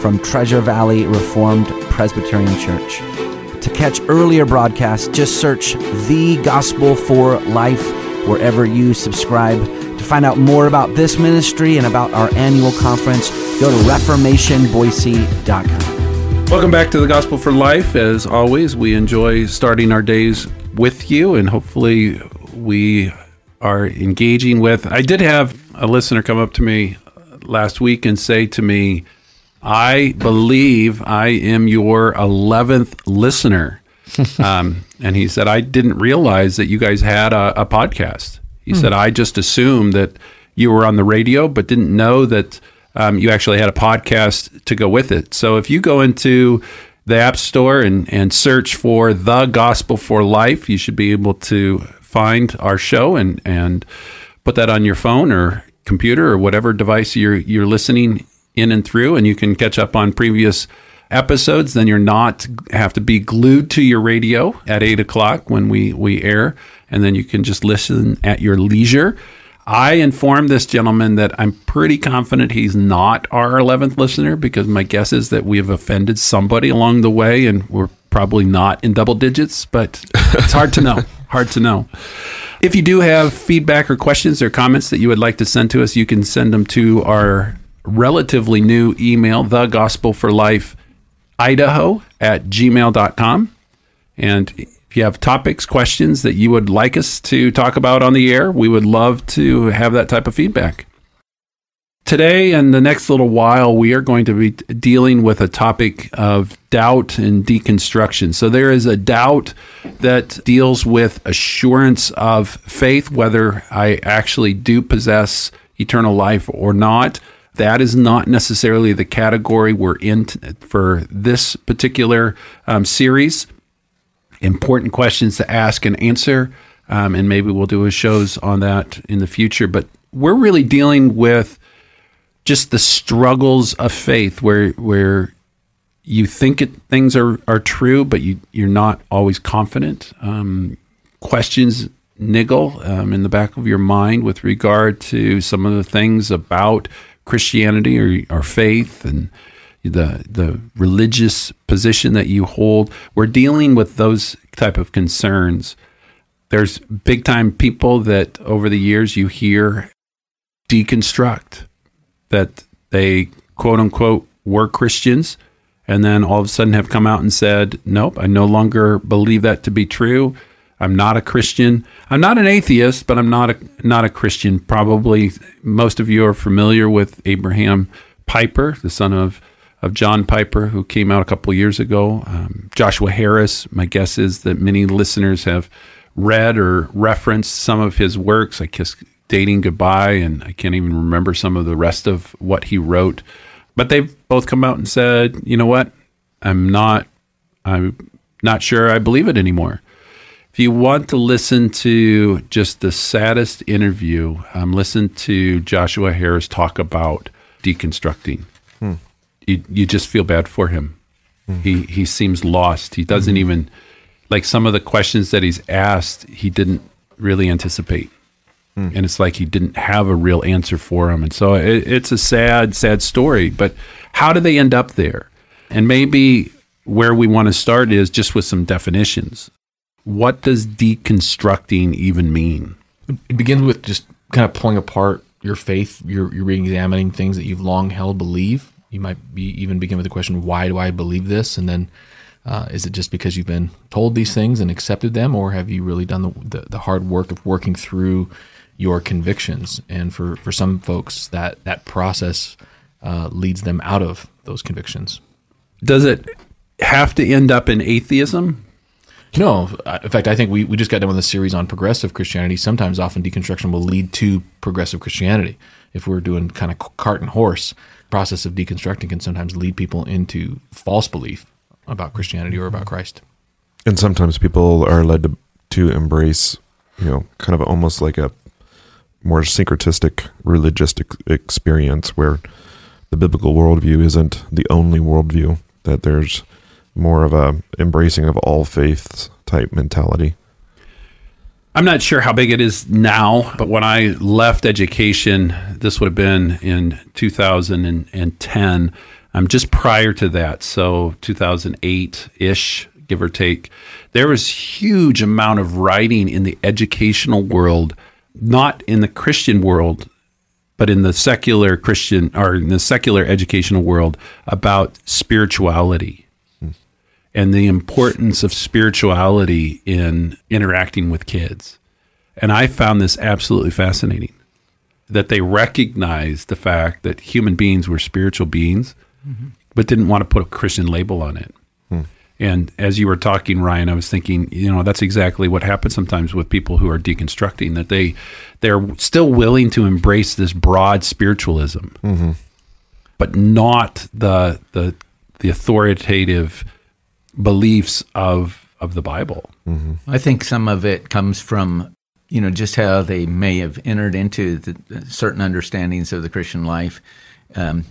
from Treasure Valley Reformed Presbyterian Church. To catch earlier broadcasts, just search The Gospel for Life wherever you subscribe. To find out more about this ministry and about our annual conference, go to reformationboise.com. Welcome back to the Gospel for Life. As always, we enjoy starting our days with you, and hopefully, we are engaging with. I did have a listener come up to me last week and say to me, I believe I am your 11th listener. um, and he said, I didn't realize that you guys had a, a podcast. He said, I just assumed that you were on the radio, but didn't know that um, you actually had a podcast to go with it. So if you go into the App Store and, and search for The Gospel for Life, you should be able to find our show and, and put that on your phone or computer or whatever device you're, you're listening in and through, and you can catch up on previous episodes. Then you're not have to be glued to your radio at eight o'clock when we we air, and then you can just listen at your leisure. I informed this gentleman that I'm pretty confident he's not our 11th listener because my guess is that we have offended somebody along the way and we're probably not in double digits, but it's hard to know. Hard to know. If you do have feedback or questions or comments that you would like to send to us, you can send them to our relatively new email, the gospel for life idaho at gmail.com. And if you have topics, questions that you would like us to talk about on the air, we would love to have that type of feedback. Today and the next little while, we are going to be dealing with a topic of doubt and deconstruction. So, there is a doubt that deals with assurance of faith, whether I actually do possess eternal life or not. That is not necessarily the category we're in t- for this particular um, series. Important questions to ask and answer, um, and maybe we'll do a shows on that in the future. But we're really dealing with just the struggles of faith, where where you think it, things are, are true, but you you're not always confident. Um, questions niggle um, in the back of your mind with regard to some of the things about Christianity or, or faith and the the religious position that you hold. We're dealing with those type of concerns. There's big time people that over the years you hear deconstruct that they quote unquote were Christians and then all of a sudden have come out and said, Nope, I no longer believe that to be true. I'm not a Christian. I'm not an atheist, but I'm not a not a Christian. Probably most of you are familiar with Abraham Piper, the son of of John Piper, who came out a couple years ago. Um, Joshua Harris. My guess is that many listeners have read or referenced some of his works. I kissed dating goodbye, and I can't even remember some of the rest of what he wrote. But they've both come out and said, you know what? I'm not. I'm not sure I believe it anymore. You want to listen to just the saddest interview, um, listen to Joshua Harris talk about deconstructing. Hmm. You you just feel bad for him. Hmm. He he seems lost. He doesn't hmm. even like some of the questions that he's asked. He didn't really anticipate, hmm. and it's like he didn't have a real answer for him. And so it, it's a sad sad story. But how do they end up there? And maybe where we want to start is just with some definitions what does deconstructing even mean? It begins with just kind of pulling apart your faith. You're, you're re-examining things that you've long held believe. You might be even begin with the question, why do I believe this? And then uh, is it just because you've been told these things and accepted them, or have you really done the, the, the, hard work of working through your convictions? And for, for some folks, that that process uh, leads them out of those convictions. Does it have to end up in atheism? No, in fact, I think we, we just got done with a series on progressive Christianity. Sometimes, often, deconstruction will lead to progressive Christianity if we're doing kind of cart and horse. process of deconstructing can sometimes lead people into false belief about Christianity or about Christ. And sometimes people are led to to embrace, you know, kind of almost like a more syncretistic religious experience where the biblical worldview isn't the only worldview. That there's more of a embracing of all faiths type mentality. I'm not sure how big it is now, but when I left education, this would have been in 2010. Um, just prior to that, so 2008 ish, give or take, there was huge amount of writing in the educational world, not in the Christian world, but in the secular Christian or in the secular educational world about spirituality and the importance of spirituality in interacting with kids. And I found this absolutely fascinating that they recognized the fact that human beings were spiritual beings, mm-hmm. but didn't want to put a Christian label on it. Hmm. And as you were talking, Ryan, I was thinking, you know, that's exactly what happens sometimes with people who are deconstructing. That they they're still willing to embrace this broad spiritualism, mm-hmm. but not the the the authoritative beliefs of of the Bible. I think some of it comes from, you know, just how they may have entered into the, certain understandings of the Christian life. Um,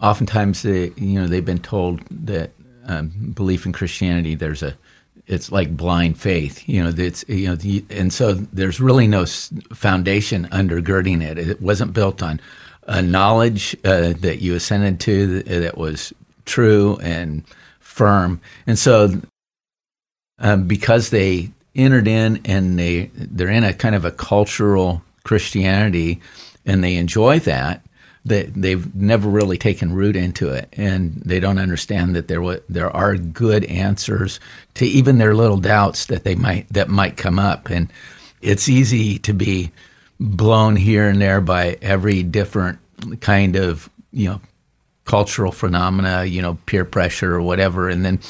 oftentimes, they, you know, they've been told that um, belief in Christianity, there's a, it's like blind faith, you know. It's you know, the, and so there's really no foundation undergirding it. It wasn't built on a knowledge uh, that you ascended to that was true and firm, and so um, because they entered in and they they're in a kind of a cultural Christianity and they enjoy that that they've never really taken root into it. And they don't understand that there wa- there are good answers to even their little doubts that they might that might come up. And it's easy to be blown here and there by every different kind of you know cultural phenomena, you know, peer pressure or whatever. And then,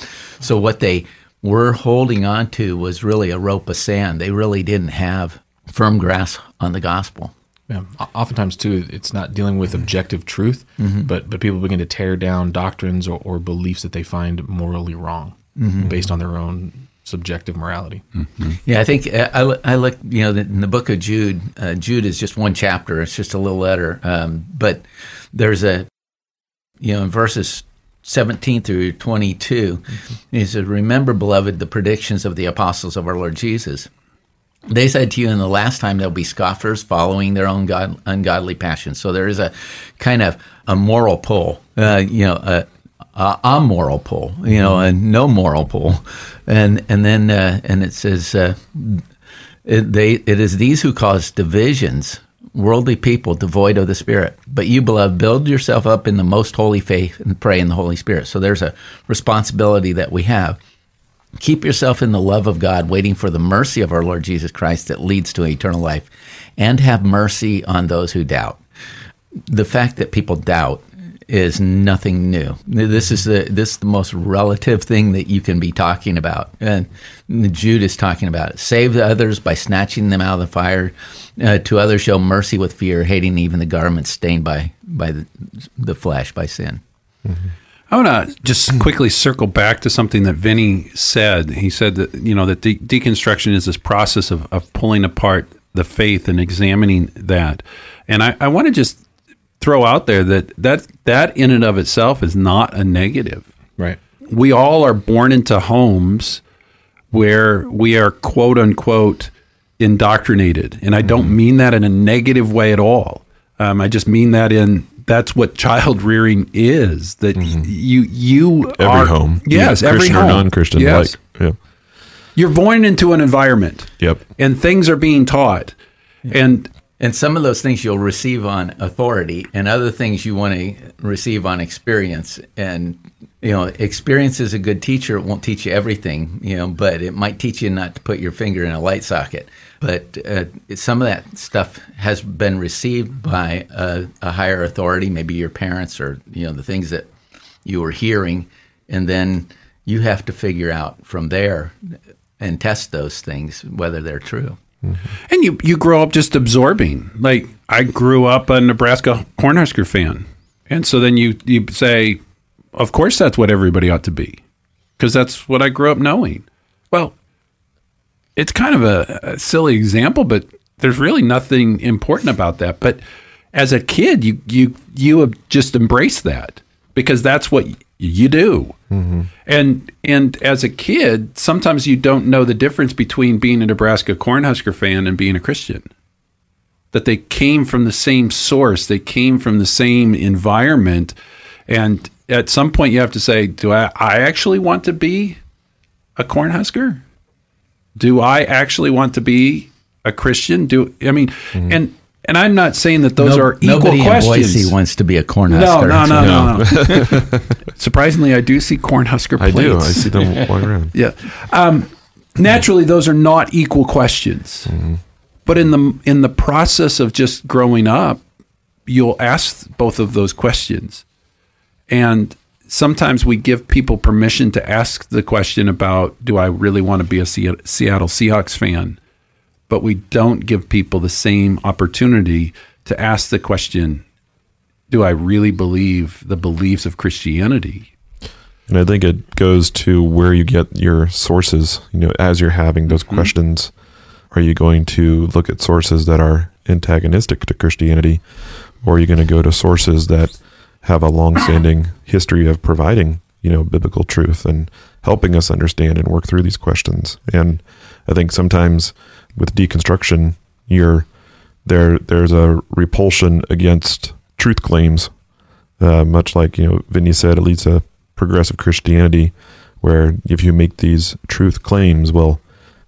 so what they were holding on to was really a rope of sand. They really didn't have firm grasp on the gospel. Yeah. Oftentimes, too, it's not dealing with objective truth, but but people begin to tear down doctrines or, or beliefs that they find morally wrong based on their own subjective morality. Yeah, I think uh, I, I look, you know, in the book of Jude, uh, Jude is just one chapter. It's just a little letter. Um, but there's a, you know, in verses 17 through 22, he said, Remember, beloved, the predictions of the apostles of our Lord Jesus. They said to you in the last time there'll be scoffers following their own god, ungodly passions. So there is a kind of a moral pull, uh, you know, a, a, a moral pull, you know, a no moral pull, and and then uh, and it says uh, it, they it is these who cause divisions, worldly people devoid of the Spirit. But you, beloved, build yourself up in the most holy faith and pray in the Holy Spirit. So there's a responsibility that we have. Keep yourself in the love of God, waiting for the mercy of our Lord Jesus Christ that leads to eternal life, and have mercy on those who doubt. The fact that people doubt is nothing new. This is the this is the most relative thing that you can be talking about. And Jude is talking about it. Save the others by snatching them out of the fire. Uh, to others, show mercy with fear, hating even the garments stained by by the, the flesh by sin. I want to just quickly circle back to something that Vinny said. He said that you know that de- deconstruction is this process of, of pulling apart the faith and examining that. And I, I want to just throw out there that that that in and of itself is not a negative. Right. We all are born into homes where we are quote unquote indoctrinated, and I don't mm-hmm. mean that in a negative way at all. Um, I just mean that in that's what child rearing is. That mm-hmm. you you Every are, home. yes, Yeah, every Christian home, or non-Christian. yes. Like, yeah. You're born into an environment, Yep. and things are being taught, mm-hmm. and And some of those things you'll receive on authority, and other things you want to receive on experience. And you know, experience is a good teacher. It won't teach you everything, you know, but it might teach you not to put your finger in a light socket. But uh, some of that stuff has been received by a, a higher authority, maybe your parents or you know the things that you were hearing, and then you have to figure out from there and test those things whether they're true. and you you grow up just absorbing. Like I grew up a Nebraska Cornhusker fan, And so then you you say, of course that's what everybody ought to be, because that's what I grew up knowing. Well, it's kind of a, a silly example, but there's really nothing important about that. But as a kid, you you you have just embrace that because that's what you do. Mm-hmm. And and as a kid, sometimes you don't know the difference between being a Nebraska Cornhusker fan and being a Christian. That they came from the same source, they came from the same environment, and at some point you have to say, do I, I actually want to be a Cornhusker? Do I actually want to be a Christian? Do I mean and and I'm not saying that those No- are equal nobody questions. in Boise wants to be a No, Cornhusker. no, no, no, no. Surprisingly, I do see Cornhusker I do. I see them walking around. Yeah. Um, naturally, those are not equal questions. But in the in the process of just growing up, you'll ask both of those questions, and sometimes we give people permission to ask the question about, "Do I really want to be a Seattle Seahawks fan?" But we don't give people the same opportunity to ask the question, "Do I really believe the beliefs of Christianity?" And I think it goes to where you get your sources. You know, as you're having those mm-hmm. questions, are you going to look at sources that are antagonistic to Christianity, or are you going to go to sources that have a long-standing history of providing, you know, biblical truth and helping us understand and work through these questions? And I think sometimes with deconstruction, you're there. There's a repulsion against truth claims uh, much like you know Vinny said, it leads to progressive Christianity, where if you make these truth claims, well,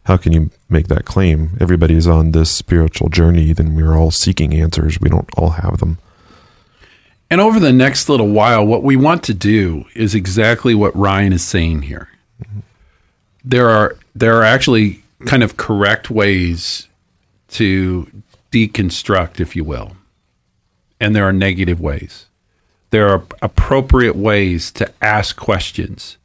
how can you make that claim? Everybody's on this spiritual journey, then we're all seeking answers. We don't all have them. And over the next little while, what we want to do is exactly what Ryan is saying here. There are there are actually kind of correct ways to deconstruct, if you will, and there are negative ways. There are appropriate ways to ask questions,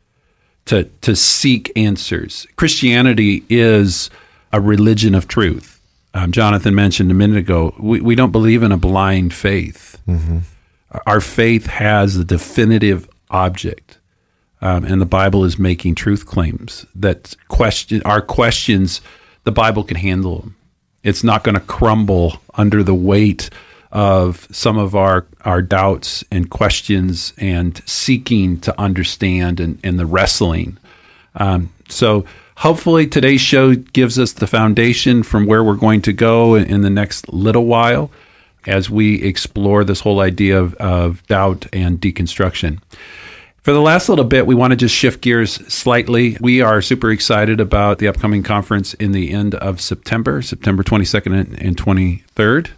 to to seek answers. Christianity is a religion of truth. Um, Jonathan mentioned a minute ago, we, we don't believe in a blind faith our faith has a definitive object, um, and the Bible is making truth claims that question our questions. The Bible can handle them. It's not going to crumble under the weight of some of our our doubts and questions and seeking to understand and, and the wrestling. Um, so hopefully today's show gives us the foundation from where we're going to go in, in the next little while as we explore this whole idea of, of doubt and deconstruction. For the last little bit, we want to just shift gears slightly. We are super excited about the upcoming conference in the end of September, September 22nd and- and 23rd.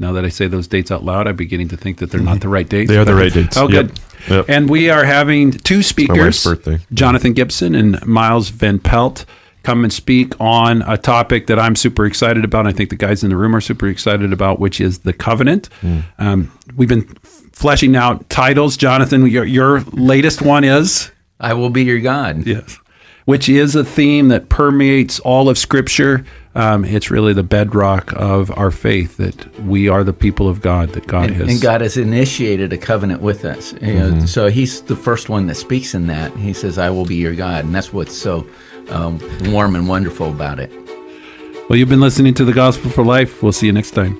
Now that I say those dates out loud, I'm beginning to think that they're not the right dates. They are the right dates. Oh, good. Yep. And we are having two speakers. Jonathan Gibson and Miles Van Pelt come and speak on a topic that I'm super excited about. I think the guys in the room are super excited about, which is the covenant. Um, we've been fleshing out titles. Jonathan, your, your latest one is I will be your God. yes, which is a theme that permeates all of Scripture. Um, it's really the bedrock of our faith that we are the people of God. That God And, has and God has initiated a covenant with us. You know, So He's the first one that speaks in that. He says, I will be your God. And that's what's so um, warm and wonderful about it. Well, you've been listening to the Gospel for Life. We'll see you next time.